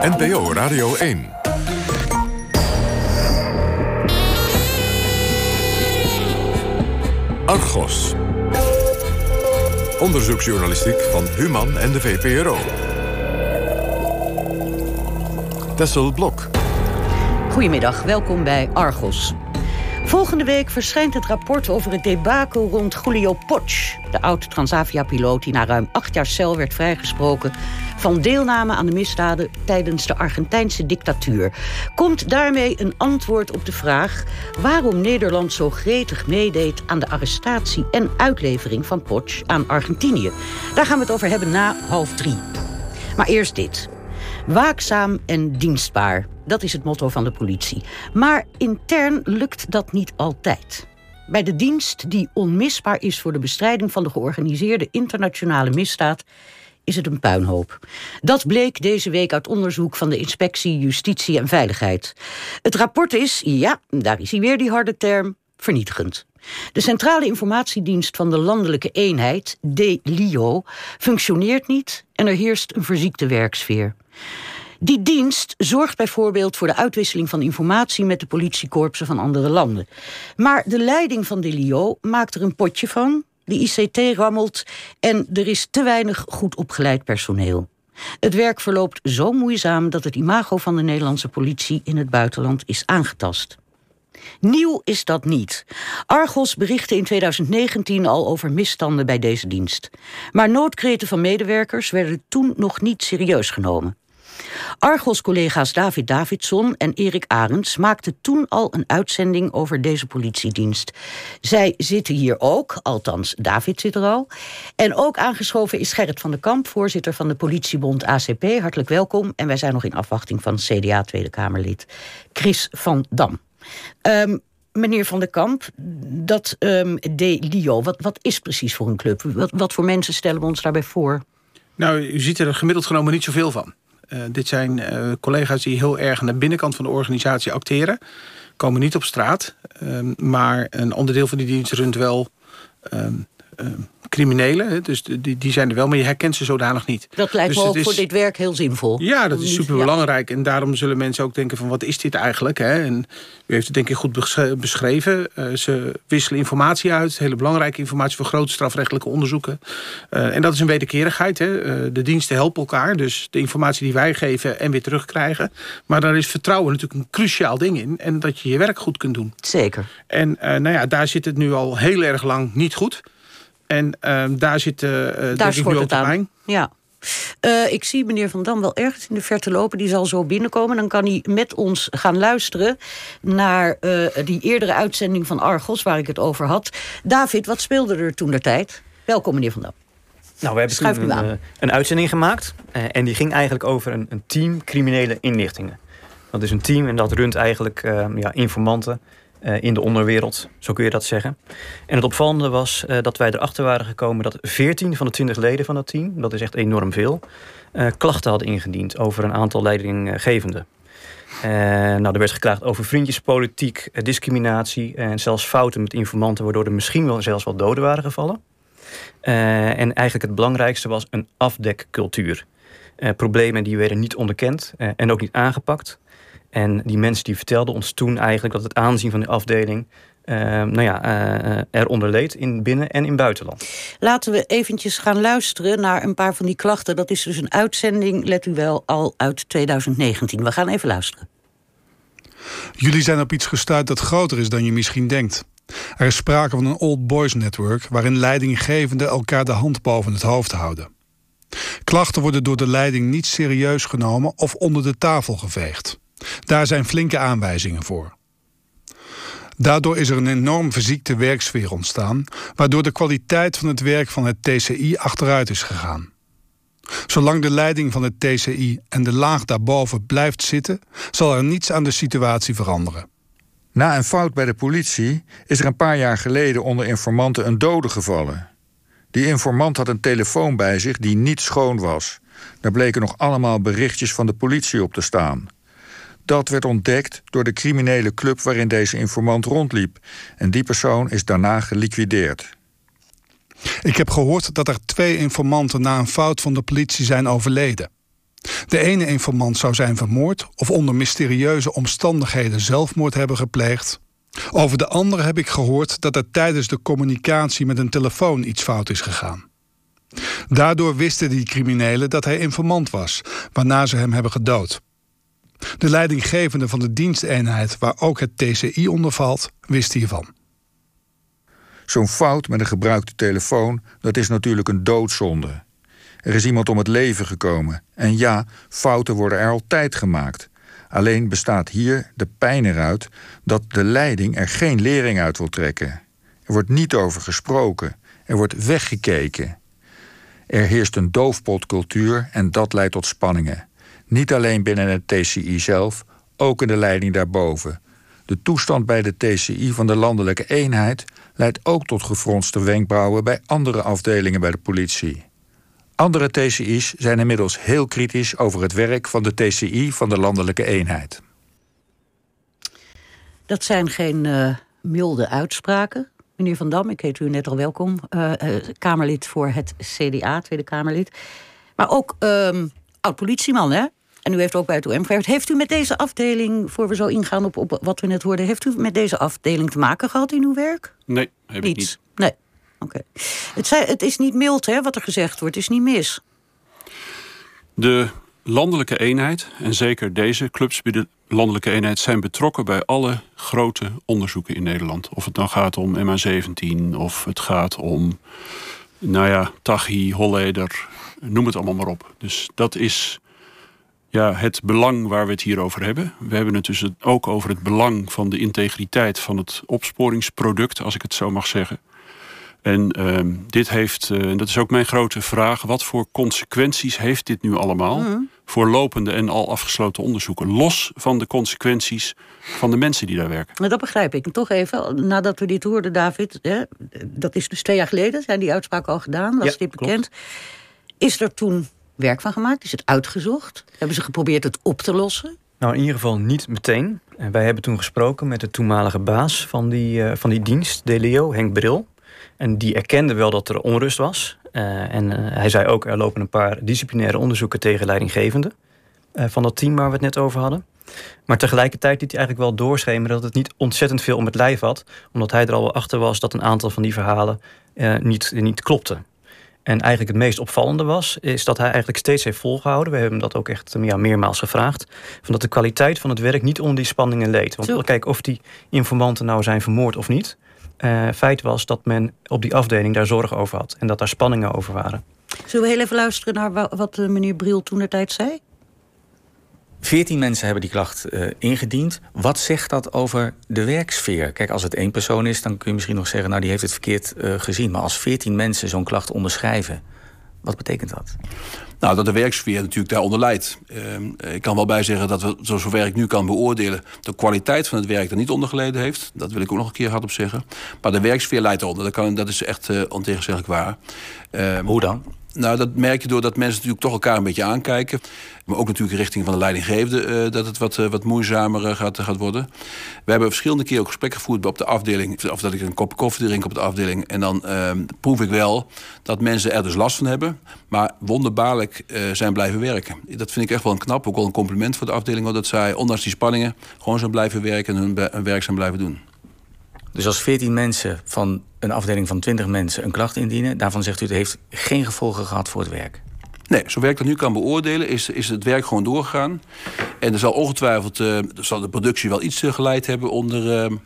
NPO Radio 1. Argos. Onderzoeksjournalistiek van Human en de VPRO. Tessel Blok. Goedemiddag, welkom bij Argos. Volgende week verschijnt het rapport over het debakel rond Julio Potsch... de oud-Transavia-piloot die na ruim acht jaar cel werd vrijgesproken... van deelname aan de misdaden tijdens de Argentijnse dictatuur. Komt daarmee een antwoord op de vraag... waarom Nederland zo gretig meedeed aan de arrestatie en uitlevering van Potsch aan Argentinië. Daar gaan we het over hebben na half drie. Maar eerst dit. Waakzaam en dienstbaar. Dat is het motto van de politie. Maar intern lukt dat niet altijd. Bij de dienst die onmisbaar is voor de bestrijding van de georganiseerde internationale misdaad is het een puinhoop. Dat bleek deze week uit onderzoek van de Inspectie Justitie en Veiligheid. Het rapport is, ja, daar is hij weer die harde term, vernietigend. De Centrale Informatiedienst van de Landelijke Eenheid, DLIO, functioneert niet en er heerst een verziekte werksfeer. Die dienst zorgt bijvoorbeeld voor de uitwisseling van informatie met de politiekorpsen van andere landen. Maar de leiding van DLIO maakt er een potje van, de ICT rammelt en er is te weinig goed opgeleid personeel. Het werk verloopt zo moeizaam dat het imago van de Nederlandse politie in het buitenland is aangetast. Nieuw is dat niet. Argos berichtte in 2019 al over misstanden bij deze dienst. Maar noodkreten van medewerkers werden toen nog niet serieus genomen. Argos-collega's David Davidson en Erik Arends maakten toen al een uitzending over deze politiedienst. Zij zitten hier ook, althans David zit er al. En ook aangeschoven is Gerrit van der Kamp, voorzitter van de politiebond ACP. Hartelijk welkom. En wij zijn nog in afwachting van CDA Tweede Kamerlid Chris van Dam. Um, meneer Van der Kamp, dat um, De Lio, wat, wat is precies voor een club? Wat voor mensen stellen we ons daarbij voor? Nou, u ziet er gemiddeld genomen niet zoveel van. Uh, dit zijn uh, collega's die heel erg aan de binnenkant van de organisatie acteren. Komen niet op straat, uh, maar een onderdeel van die dienst runt wel criminelen. Dus die, die zijn er wel, maar je herkent ze zodanig niet. Dat lijkt dus me ook voor dit werk heel zinvol. Ja, dat is super belangrijk. En daarom zullen mensen ook denken van wat is dit eigenlijk? Hè? En u heeft het denk ik goed beschreven. Uh, ze wisselen informatie uit. Hele belangrijke informatie voor grote strafrechtelijke onderzoeken. Uh, en dat is een wederkerigheid. Hè? Uh, de diensten helpen elkaar. Dus de informatie die wij geven en weer terugkrijgen. Maar daar is vertrouwen natuurlijk een cruciaal ding in. En dat je je werk goed kunt doen. Zeker. En nou ja, daar zit het nu al heel erg lang niet goed. En uh, daar zit uh, daar denk ik nu ook aan. Ja. Uh, ik zie meneer Van Dam wel ergens in de verte lopen. Die zal zo binnenkomen. Dan kan hij met ons gaan luisteren naar uh, die eerdere uitzending van Argos... waar ik het over had. David, wat speelde er toen de tijd? Welkom, meneer Van Dam. Nou, we hebben Schuif toen een, een, uitzending gemaakt. en die ging eigenlijk over een, een, team criminele inlichtingen. Dat is een team en dat runt eigenlijk ja, informanten uh, in de onderwereld, zo kun je dat zeggen. En het opvallende was uh, dat wij erachter waren gekomen dat 14 van de 20 leden van dat team, dat is echt enorm veel, uh, klachten hadden ingediend over een aantal leidinggevenden. nou, er werd geklaagd over vriendjespolitiek, discriminatie en zelfs fouten met informanten, waardoor er misschien wel zelfs wel doden waren gevallen. en eigenlijk het belangrijkste was een afdekcultuur. problemen die werden niet onderkend en ook niet aangepakt. En die mensen die vertelden ons toen eigenlijk dat het aanzien van de afdeling uh, nou ja, uh, eronder leed in binnen- en in buitenland. Laten we eventjes gaan luisteren naar een paar van die klachten. Dat is dus een uitzending, let u wel, al uit 2019. We gaan even luisteren. Jullie zijn op iets gestuurd dat groter is dan je misschien denkt. Er is sprake van een old boys network waarin leidinggevenden elkaar de hand boven het hoofd houden. Klachten worden door de leiding niet serieus genomen of onder de tafel geveegd. Daar zijn flinke aanwijzingen voor. Daardoor is er een enorm verziekte werksfeer ontstaan, waardoor de kwaliteit van het werk van het TCI achteruit is gegaan. Zolang de leiding van het TCI en de laag daarboven blijft zitten, zal er niets aan de situatie veranderen. Na een fout bij de politie is er een paar jaar geleden onder informanten een dode gevallen. Die informant had een telefoon bij zich die niet schoon was. Daar bleken nog allemaal berichtjes van de politie op te staan. Dat werd ontdekt door de criminele club waarin deze informant rondliep. En die persoon is daarna geliquideerd. Ik heb gehoord dat er twee informanten na een fout van de politie zijn overleden. De ene informant zou zijn vermoord of onder mysterieuze omstandigheden zelfmoord hebben gepleegd. Over de andere heb ik gehoord dat er tijdens de communicatie met een telefoon iets fout is gegaan. Daardoor wisten die criminelen dat hij informant was, waarna ze hem hebben gedood. De leidinggevende van de diensteenheid waar ook het TCI onder valt, wist hiervan. Zo'n fout met een gebruikte telefoon, dat is natuurlijk een doodzonde. Er is iemand om het leven gekomen. En ja, fouten worden er altijd gemaakt. Alleen bestaat hier de pijn eruit dat de leiding er geen lering uit wil trekken. Er wordt niet over gesproken. Er wordt weggekeken. Er heerst een doofpotcultuur en dat leidt tot spanningen. Niet alleen binnen het TCI zelf, ook in de leiding daarboven. De toestand bij de TCI van de landelijke eenheid leidt ook tot gefronste wenkbrauwen bij andere afdelingen bij de politie. Andere TCI's zijn inmiddels heel kritisch over het werk van de TCI van de landelijke eenheid. Dat zijn geen uh, milde uitspraken. Meneer Van Dam, ik heet u net al welkom. Uh, uh, Kamerlid voor het CDA, Tweede Kamerlid. Maar ook um, oud-politieman, hè? En u heeft ook bij het OM gewerkt. Heeft u met deze afdeling, voor we zo ingaan op, op wat we net hoorden... heeft u met deze afdeling te maken gehad in uw werk? Nee, heb ik niet. Nee. Oké. Het, het, is niet mild, hè, wat er gezegd wordt. Het is niet mis. De landelijke eenheid, en zeker deze clubs bij de landelijke eenheid... zijn betrokken bij alle grote onderzoeken in Nederland. Of het dan gaat om MH17, of het gaat om... nou ja, Tachi, Holleder, noem het allemaal maar op. Dus dat is ja, het belang waar we het hier over hebben. We hebben het dus ook over het belang van de integriteit van het opsporingsproduct, als ik het zo mag zeggen. En uh, dit heeft, uh, dat is ook mijn grote vraag, wat voor consequenties heeft dit nu allemaal mm. voor lopende en al afgesloten onderzoeken, los van de consequenties van de mensen die daar werken? Nou, dat begrijp ik. En toch even, nadat we dit hoorden, David, hè, dat is dus twee jaar geleden, zijn die uitspraken al gedaan, was ja, dit bekend. Klopt. Is er toen werk van gemaakt? Is het uitgezocht? Hebben ze geprobeerd het op te lossen? Nou, in ieder geval niet meteen. Wij hebben toen gesproken met de toenmalige baas van die, uh, van die dienst, Deleo, Henk Bril. En die erkende wel dat er onrust was. Uh, en uh, hij zei ook, er lopen een paar disciplinaire onderzoeken tegen leidinggevenden. van dat team waar we het net over hadden. Maar tegelijkertijd liet hij eigenlijk wel doorschemeren dat het niet ontzettend veel om het lijf had. Omdat hij er al wel achter was dat een aantal van die verhalen niet, niet klopten. En eigenlijk het meest opvallende was, is dat hij eigenlijk steeds heeft volgehouden. We hebben hem dat ook echt ja, meermaals gevraagd. Van dat de kwaliteit van het werk niet onder die spanningen leed. Want kijk, of die informanten nou zijn vermoord of niet. Uh, feit was dat men op die afdeling daar zorgen over had. En dat daar spanningen over waren. Zullen we heel even luisteren naar wat meneer Briel toen de tijd zei? Veertien mensen hebben die klacht uh, ingediend. Wat zegt dat over de werksfeer? Kijk, als het één persoon is, dan kun je misschien nog zeggen... nou, die heeft het verkeerd uh, gezien. Maar als veertien mensen zo'n klacht onderschrijven... wat betekent dat? Nou, dat de werksfeer natuurlijk daaronder leidt. Uh, ik kan wel bij zeggen dat we, zover ik nu kan beoordelen... de kwaliteit van het werk er niet onder geleden heeft. Dat wil ik ook nog een keer hardop zeggen. Maar de werksfeer leidt eronder. Dat, kan, dat is echt uh, ontegenzeggelijk waar. Ehm, Hoe dan? Nou, dat merk je doordat mensen natuurlijk toch elkaar een beetje aankijken. Maar ook natuurlijk richting van de leidinggevende uh, dat het wat, uh, wat moeizamer uh, gaat, gaat worden. We hebben verschillende keer ook gesprekken gevoerd op de afdeling. Of dat ik een kop koffie drink op de afdeling. En dan ehm, proef ik wel dat mensen er dus last van hebben. Maar wonderbaarlijk zijn blijven werken. Dat vind ik echt wel een knap. Ook wel een compliment voor de afdeling. Dat zij, ondanks die spanningen, gewoon zijn blijven werken en hun, hun werk zijn blijven doen. Dus als 14 mensen van een afdeling van 20 mensen een klacht indienen, daarvan zegt u het heeft geen gevolgen gehad voor het werk. Nee, zover ik dat nu kan beoordelen, is, is het werk gewoon doorgegaan. En er zal ongetwijfeld uh, zal de productie wel iets uh, geleid hebben onder, uh,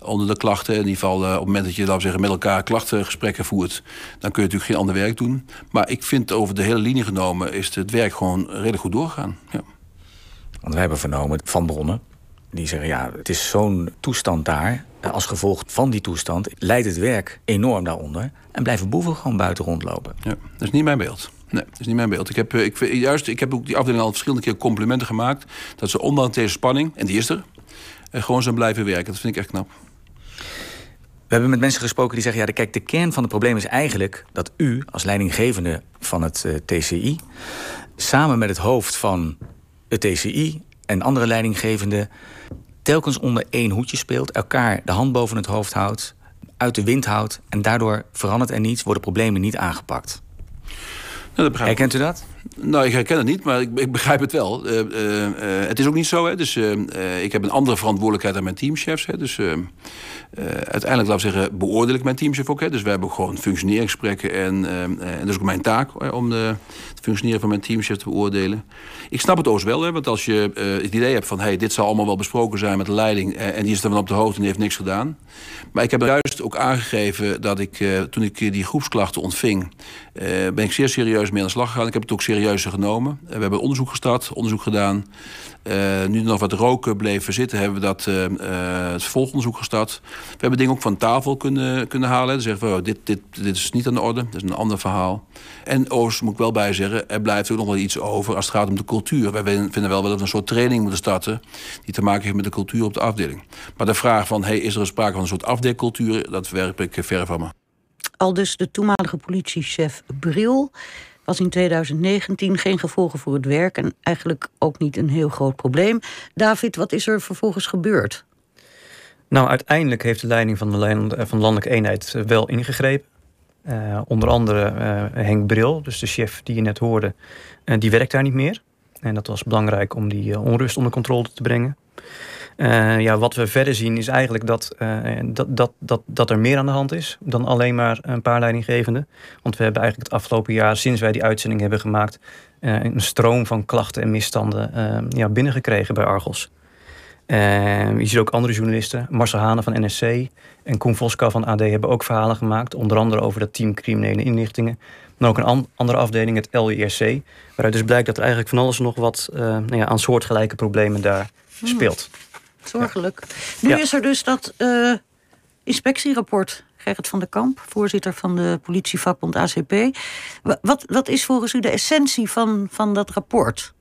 onder de klachten. In ieder geval op het moment dat je laten we zeggen, met elkaar klachtengesprekken voert, dan kun je natuurlijk geen ander werk doen. Maar ik vind over de hele linie genomen is het werk gewoon redelijk goed doorgegaan. Ja. Want wij hebben vernomen van bronnen die zeggen ja, het is zo'n toestand daar. Als gevolg van die toestand leidt het werk enorm daaronder. En blijven boeven gewoon buiten rondlopen. Ja, dat is niet mijn beeld. Nee, dat is niet mijn beeld. Ik heb, ik, juist, ik heb ook die afdeling al verschillende keer complimenten gemaakt. Dat ze ondanks deze spanning, en die is er, gewoon zijn blijven werken. Dat vind ik echt knap. We hebben met mensen gesproken die zeggen... ja, kijk, de kern van het probleem is eigenlijk dat u als leidinggevende van het uh, TCI... samen met het hoofd van het TCI en andere leidinggevenden telkens onder één hoedje speelt, elkaar de hand boven het hoofd houdt, uit de wind houdt en daardoor verandert er niets, worden problemen niet aangepakt. Herkent u dat? Nou, ik herken het niet, maar ik, ik begrijp het wel. Uh, uh, het is ook niet zo. Hè. Dus, ik heb een andere verantwoordelijkheid dan mijn teamchefs. Hè. Dus uiteindelijk, laat ik zeggen, beoordeel ik mijn teamchef ook. Hè. Dus we hebben gewoon functioneringsgesprekken. En, en dat is ook mijn taak om de, het functioneren van mijn teamchef te beoordelen. Ik snap het overigens wel, hè, want als je het idee hebt van... Hey, dit zal allemaal wel besproken zijn met de leiding... en die is er van op de hoogte en die heeft niks gedaan. Maar ik heb juist ook aangegeven dat ik, toen ik die groepsklachten ontving... ben ik zeer serieus mee aan de slag gegaan. Ik heb het ook serieus genomen. we hebben onderzoek gestart, onderzoek gedaan. Uh, nu nog wat roken bleven zitten, hebben we dat uh, het volgonderzoek gestart. We hebben dingen ook van tafel kunnen, kunnen halen. Dan zeggen we, oh, dit, dit, dit is niet aan de orde, dat is een ander verhaal. En overigens moet ik wel bij zeggen, er blijft ook nog wel iets over als het gaat om de cultuur. Wij vinden wel dat we een soort training moeten starten die te maken heeft met de cultuur op de afdeling. Maar de vraag van, hey, is er sprake van een soort afdekcultuur, dat werp ik ver van me. Al dus de toenmalige politiechef Bril was in 2019 geen gevolgen voor het werk en eigenlijk ook niet een heel groot probleem. David, wat is er vervolgens gebeurd? Nou, uiteindelijk heeft de leiding van de, land, van de landelijke eenheid eh, wel ingegrepen. Uh, onder andere Henk Bril, dus de chef die je net hoorde, uh, die werkt daar niet meer. En dat was belangrijk om die onrust onder controle te brengen. Uh, ja, wat we verder zien is eigenlijk dat, uh, dat, dat, dat, dat er meer aan de hand is dan alleen maar een paar leidinggevenden. Want we hebben eigenlijk het afgelopen jaar, sinds wij die uitzending hebben gemaakt, uh, een stroom van klachten en misstanden ja, binnengekregen bij Argos. je ziet ook andere journalisten, Marcel Hane van NSC en Koen Voska van AD hebben ook verhalen gemaakt. Onder andere over dat team criminele inlichtingen. Maar ook een andere afdeling, het LIRC. Waaruit dus blijkt dat er eigenlijk van alles nog wat nou ja, aan soortgelijke problemen daar hmm. speelt. Zorgelijk. Nu is er dus dat uh, inspectierapport. Gerrit van der Kamp, voorzitter van de politievakbond ACP. Wat, wat is volgens u de essentie van, van dat rapport?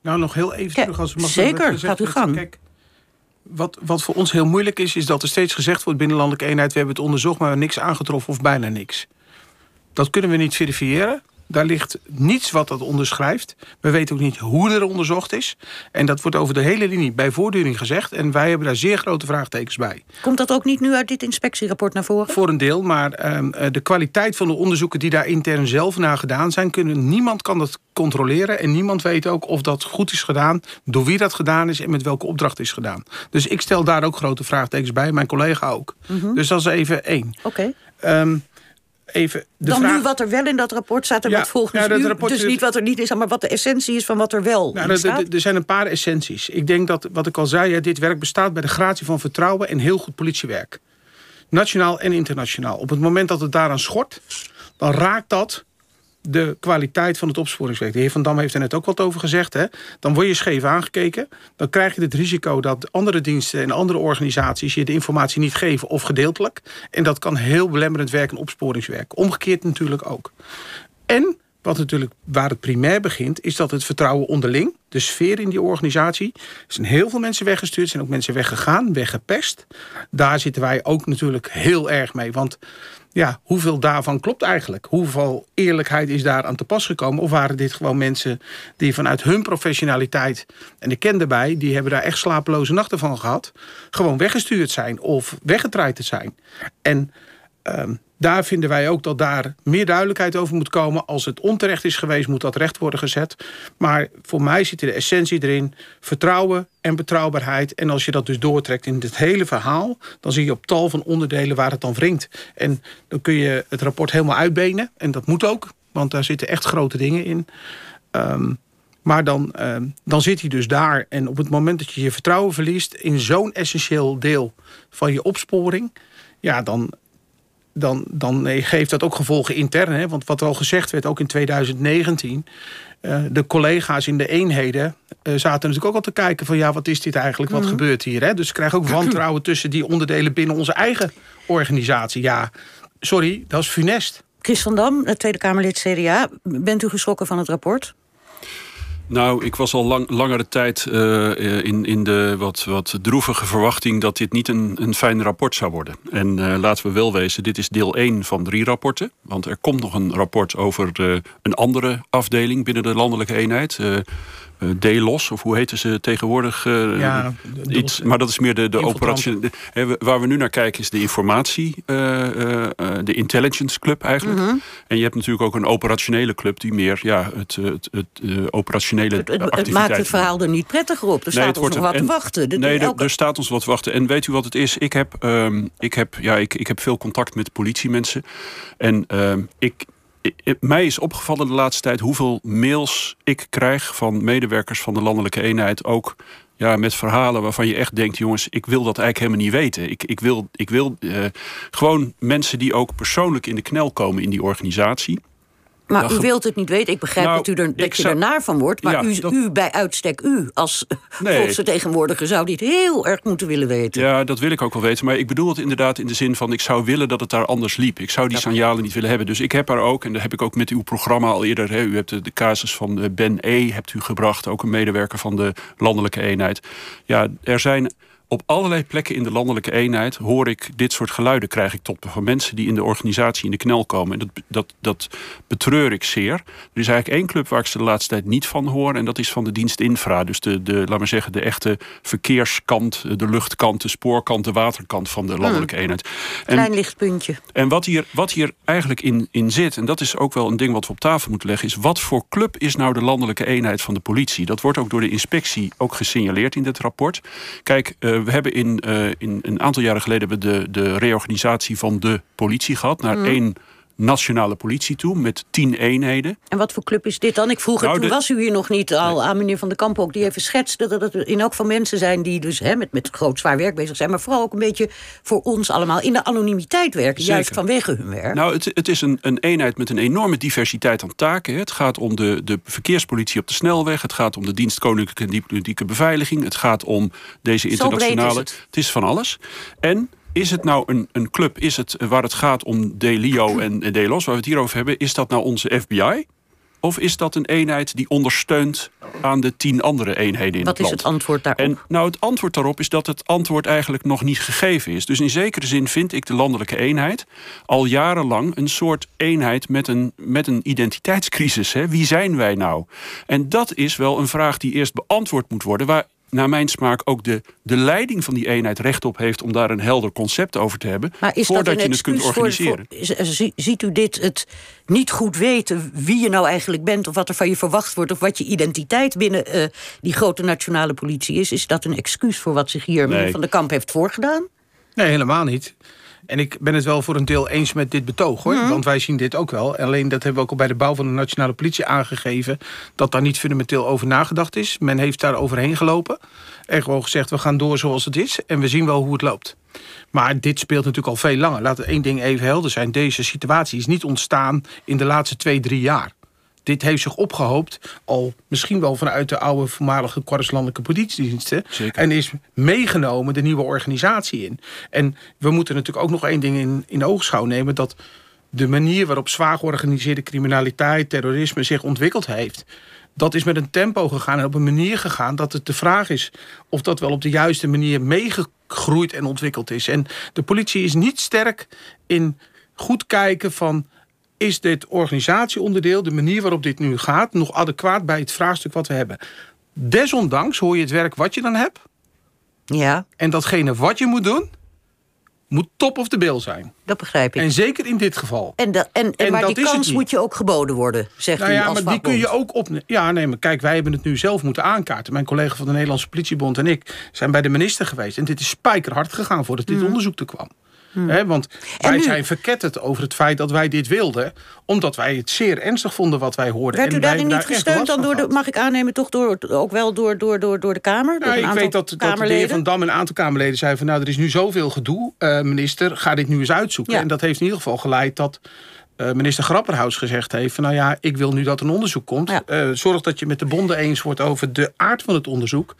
Nou, nog heel even terug als mag Zeker, gaat u gang. Kijk, wat, wat voor ons heel moeilijk is, is dat er steeds gezegd wordt binnenlandelijke eenheid, we hebben het onderzocht, maar we hebben niks aangetroffen of bijna niks. Dat kunnen we niet verifiëren. Daar ligt niets wat dat onderschrijft. We weten ook niet hoe er onderzocht is. En dat wordt over de hele linie bij voortduring gezegd. En wij hebben daar zeer grote vraagtekens bij. Komt dat ook niet nu uit dit inspectierapport naar voren? Voor een deel, maar ehm, eh, de kwaliteit van de onderzoeken die daar intern zelf naar gedaan zijn... Kunnen, niemand kan dat controleren en niemand weet ook of dat goed is gedaan... door wie dat gedaan is en met welke opdracht is gedaan. Dus ik stel daar ook grote vraagtekens bij, mijn collega ook. Mhm. Dus dat is even één. Oké. Ehm, even de Dan nu wat er wel in dat rapport staat en wat volgens ja, u... dus niet wat er niet is, maar wat de essentie is van wat er wel nou, staat? Er zijn een paar essenties. Ik denk dat, wat ik al zei, dit werk bestaat bij de gratie van vertrouwen... en heel goed politiewerk. Nationaal en internationaal. Op het moment dat het daaraan schort, dan raakt dat de kwaliteit van het opsporingswerk. De heer Van Dam heeft er net ook wat over gezegd. Hè? Dan word je scheef aangekeken. Dan krijg je het risico dat andere diensten en andere organisaties... je de informatie niet geven of gedeeltelijk. En dat kan heel belemmerend werken en opsporingswerk. Omgekeerd natuurlijk ook. En wat natuurlijk waar het primair begint, is dat het vertrouwen onderling, de sfeer in die organisatie. Er zijn heel veel mensen weggestuurd, zijn ook mensen weggegaan, weggepest. Daar zitten wij ook natuurlijk heel erg mee. Want ja, hoeveel daarvan klopt eigenlijk? Hoeveel eerlijkheid is daar aan te pas gekomen? Of waren dit gewoon mensen die vanuit hun professionaliteit... en ik ken erbij, die hebben daar echt slapeloze nachten van gehad... gewoon weggestuurd zijn of weggetreiterd zijn. En um, daar vinden wij ook dat daar meer duidelijkheid over moet komen. Als het onterecht is geweest, moet dat recht worden gezet. Maar voor mij zit er de essentie erin. Vertrouwen en betrouwbaarheid. En als je dat dus doortrekt in dit hele verhaal... dan zie je op tal van onderdelen waar het dan wringt. En dan kun je het rapport helemaal uitbenen. En dat moet ook, want daar zitten echt grote dingen in. Um, maar dan, uh, dan zit hij dus daar. En op het moment dat je je vertrouwen verliest... in zo'n essentieel deel van je opsporing... ja, dan, dan, dan geeft dat ook gevolgen intern. Hè? Want wat er al gezegd werd, ook in 2019... Uh, eh, de collega's in de eenheden uh, zaten natuurlijk ook al te kijken... van ja, wat is dit eigenlijk, wat mhm. gebeurt hier? Hè? Dus ze krijgen ook wantrouwen tussen die onderdelen... binnen onze eigen organisatie. Ja, sorry, dat is funest. Chris van Dam, Tweede Kamerlid CDA. Bent u geschrokken van het rapport? Nou, ik was al lang, langere tijd uh, in, in de wat, wat droevige verwachting dat dit niet een, een fijn rapport zou worden. En uh, laten we wel wezen, dit is deel 1 van drie rapporten. Want er komt nog een rapport over een andere afdeling binnen de landelijke eenheid. Uh, D-los, of hoe heten ze tegenwoordig? Uh, ja, iets, maar dat is meer de, de operatie. waar we nu naar kijken is de informatie, uh, de intelligence club eigenlijk. Mhm. En je hebt natuurlijk ook een operationele club die meer ja, het, het, het operationele. Het, het, maakt het verhaal er niet prettiger op. Er staat ons nog wat te wachten. nee, elke... er staat ons wat te wachten. En weet u wat het is? Ik heb, um, ik heb, ja, ik, ik heb veel contact met politiemensen. En um, ik, mij is opgevallen de laatste tijd hoeveel mails ik krijg van medewerkers van de landelijke eenheid. Ook ja, met verhalen waarvan je echt denkt: jongens, ik wil dat eigenlijk helemaal niet weten. Ik, ik wil, ik wil uh, gewoon mensen die ook persoonlijk in de knel komen in die organisatie. Maar u wilt het niet weten. Ik begrijp nou, dat, u er, dat je er naar van wordt. Maar u, u, bij uitstek, u als nee. volksvertegenwoordiger... zou dit heel erg moeten willen weten. Ja, dat wil ik ook wel weten. Maar ik bedoel het inderdaad in de zin van... ik zou willen dat het daar anders liep. Ik zou die signalen niet willen hebben. Dus ik heb er ook, en dat heb ik ook met uw programma al eerder... Hè, u hebt de, de casus van eh, Ben E. hebt u gebracht. Ook een medewerker van de landelijke eenheid. Ja, er zijn op allerlei plekken in de landelijke eenheid hoor ik dit soort geluiden krijg ik tot van mensen die in de organisatie in de knel komen. En dat, dat, dat betreur ik zeer. Er is eigenlijk één club waar ik ze de laatste tijd niet van hoor. En dat is van de dienst infra. Dus de, de laat maar zeggen, de echte verkeerskant, de luchtkant, de spoorkant, de waterkant van de hmm. landelijke eenheid. En, Klein lichtpuntje. En wat hier, wat hier eigenlijk in, in zit, en dat is ook wel een ding wat we op tafel moeten leggen, is wat voor club is nou de landelijke eenheid van de politie? Dat wordt ook door de inspectie ook gesignaleerd in dit rapport. Kijk, uh, we hebben in, uh, in een aantal jaren geleden we de, de reorganisatie van de politie gehad naar mm. één nationale politie toe met tien eenheden. En wat voor club is dit dan? Ik vroeg het, nou, toen was u hier nog niet al aan meneer Van der Kamp ook... die even schetste dat het in elk van mensen zijn... die dus hè, met, met groot zwaar werk bezig zijn... maar vooral ook een beetje voor ons allemaal in de anonimiteit werken... juist vanwege hun werk. Nou, het, het is een, een eenheid met een enorme diversiteit aan taken. Het gaat om de, de verkeerspolitie op de snelweg... het gaat om de dienst Koninklijke en Diplomatieke Beveiliging... het gaat om deze internationale... het. het is van alles. En is het nou een, een club, is het waar het gaat om Delio en Delos, waar we het hier over hebben, is dat nou onze FBI? Of is dat een eenheid die ondersteunt aan de tien andere eenheden in Wat het land? Wat is het antwoord daarop? En nou, het antwoord daarop is dat het antwoord eigenlijk nog niet gegeven is. Dus in zekere zin vind ik de landelijke eenheid al jarenlang een soort eenheid met een, met een identiteitscrisis. Hè? Wie zijn wij nou? En dat is wel een vraag die eerst beantwoord moet worden, waar naar mijn smaak ook de, de leiding van die eenheid recht op heeft om daar een helder concept over te hebben. Maar is voordat je het kunt organiseren. Voor, ziet u dit het niet goed weten wie je nou eigenlijk bent of wat er van je verwacht wordt of wat je identiteit binnen uh, die grote nationale politie is? Is dat een excuus voor wat zich hier nee. Van de Kamp heeft voorgedaan? Nee, helemaal niet. En ik ben het wel voor een deel eens met dit betoog, hoor. Mhm. Want wij zien dit ook wel. Alleen dat hebben we ook al bij de bouw van de nationale politie aangegeven... dat daar niet fundamenteel over nagedacht is. Men heeft daar overheen gelopen. En gewoon gezegd, we gaan door zoals het is. En we zien wel hoe het loopt. Maar dit speelt natuurlijk al veel langer. Laat één ding even helder zijn. Deze situatie is niet ontstaan in de laatste twee, drie jaar dit heeft zich opgehoopt, al misschien wel vanuit de oude voormalige korreslandelijke politiediensten. En is meegenomen de nieuwe organisatie in. En we moeten natuurlijk ook nog één ding in, in oogschouw nemen: dat de manier waarop zwaar georganiseerde criminaliteit, terrorisme zich ontwikkeld heeft. Dat is met een tempo gegaan en op een manier gegaan dat het de vraag is of dat wel op de juiste manier meegegroeid en ontwikkeld is. En de politie is niet sterk in goed kijken van is dit organisatieonderdeel, de manier waarop dit nu gaat, nog adequaat bij het vraagstuk wat we hebben. Desondanks hoor je het werk wat je dan hebt. Ja. En datgene wat je moet doen, moet top of the bill zijn. Dat begrijp ik. En zeker in dit geval. En, de, en, en, maar die kans moet je ook geboden worden, zegt nou ja, u als maar die kun je ook op. Ja, nee, maar kijk, wij hebben het nu zelf moeten aankaarten. Mijn collega van de Nederlandse Politiebond en ik zijn bij de minister geweest. En dit is spijkerhard gegaan voordat dit mhm. onderzoek er kwam. Hmm. want wij zijn verketterd over het feit dat wij dit wilden. Omdat wij het zeer ernstig vonden wat wij hoorden. Werd u daarin niet gesteund dan door de, mag ik aannemen, toch door, ook wel door, door, door, door de Kamer? Door nou, ik weet dat, dat de heer Van Dam en een aantal Kamerleden zeiden van... nou, er is nu zoveel gedoe, uh, minister, ga dit nu eens uitzoeken. En dat heeft in ieder geval geleid dat... Uh, minister Grapperhaus gezegd heeft... van nou ja, ik wil nu dat een onderzoek komt. Uh, zorg dat je met de bonden eens wordt over de aard van het onderzoek.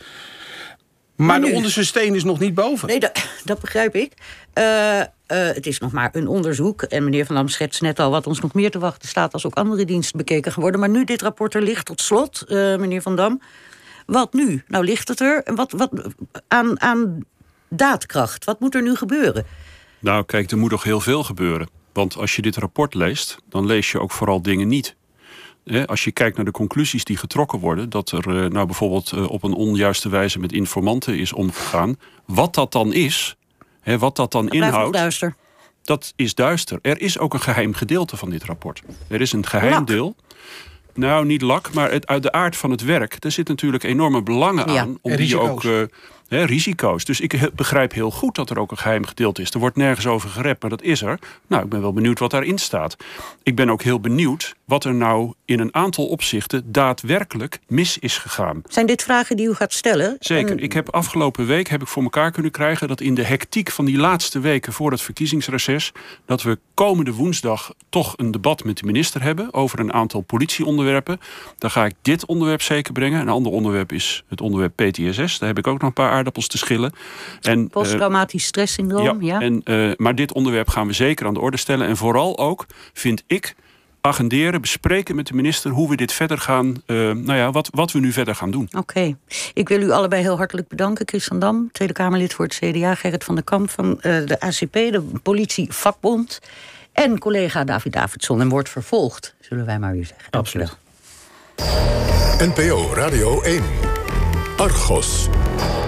Maar, de onderste steen is nog niet boven. Nee, dat, dat begrijp ik. Uh, uh, het is nog maar een onderzoek. En meneer Van Dam schetst net al wat ons nog meer te wachten staat... als ook andere diensten bekeken gaan worden. Maar nu dit rapport er ligt, tot slot, uh, meneer Van Dam. Wat nu? Nou ligt het er. En wat, wat aan, aan daadkracht? Wat moet er nu gebeuren? Nou, kijk, er moet nog heel veel gebeuren. Want als je dit rapport leest, dan lees je ook vooral dingen niet. Als je kijkt naar de conclusies die getrokken worden, dat er uh, nou bijvoorbeeld uh, op een onjuiste wijze met informanten is omgegaan, wat dat dan is, hè, wat dat dan Dat inhoudt. duister. Dat is duister. Er is ook een geheim gedeelte van dit rapport. Er is een geheim Lak. deel. Nou, niet lak, maar het, uit de aard van het werk. Er zit natuurlijk enorme belangen Ja. aan. Om En die risico's. ook. eh, hè, risico's. Dus ik he- begrijp heel goed dat er ook een geheim gedeelte is. Er wordt nergens over gerept, maar dat is er. Nou, ik ben wel benieuwd wat daarin staat. Ik ben ook heel benieuwd wat er nou in een aantal opzichten daadwerkelijk mis is gegaan. Zijn dit vragen die u gaat stellen? Zeker. En- Ik heb afgelopen week heb ik voor elkaar kunnen krijgen dat in de hectiek van die laatste weken voor het verkiezingsreces, dat we komende woensdag toch een debat met de minister hebben over een aantal politieonderwerpen. Dan ga ik dit onderwerp zeker brengen. Een ander onderwerp is het onderwerp PTSS. Daar heb ik ook nog een paar aardappels te schillen. En, eh, Posttraumatisch stresssyndroom, ja. en, eh, maar dit onderwerp gaan we zeker aan de orde stellen. En vooral ook, vind ik, agenderen, bespreken met de minister hoe we dit verder gaan. eh, nou ja, wat, wat we nu verder gaan doen. Oké. Ik wil u allebei heel hartelijk bedanken. Chris van Dam, Tweede Kamerlid voor het CDA. Gerrit van der Kamp van eh, de ACP, de politievakbond. En collega David Davidson. En wordt vervolgd, zullen wij maar zeggen. U wel. Absoluut. NPO Radio 1. Argos.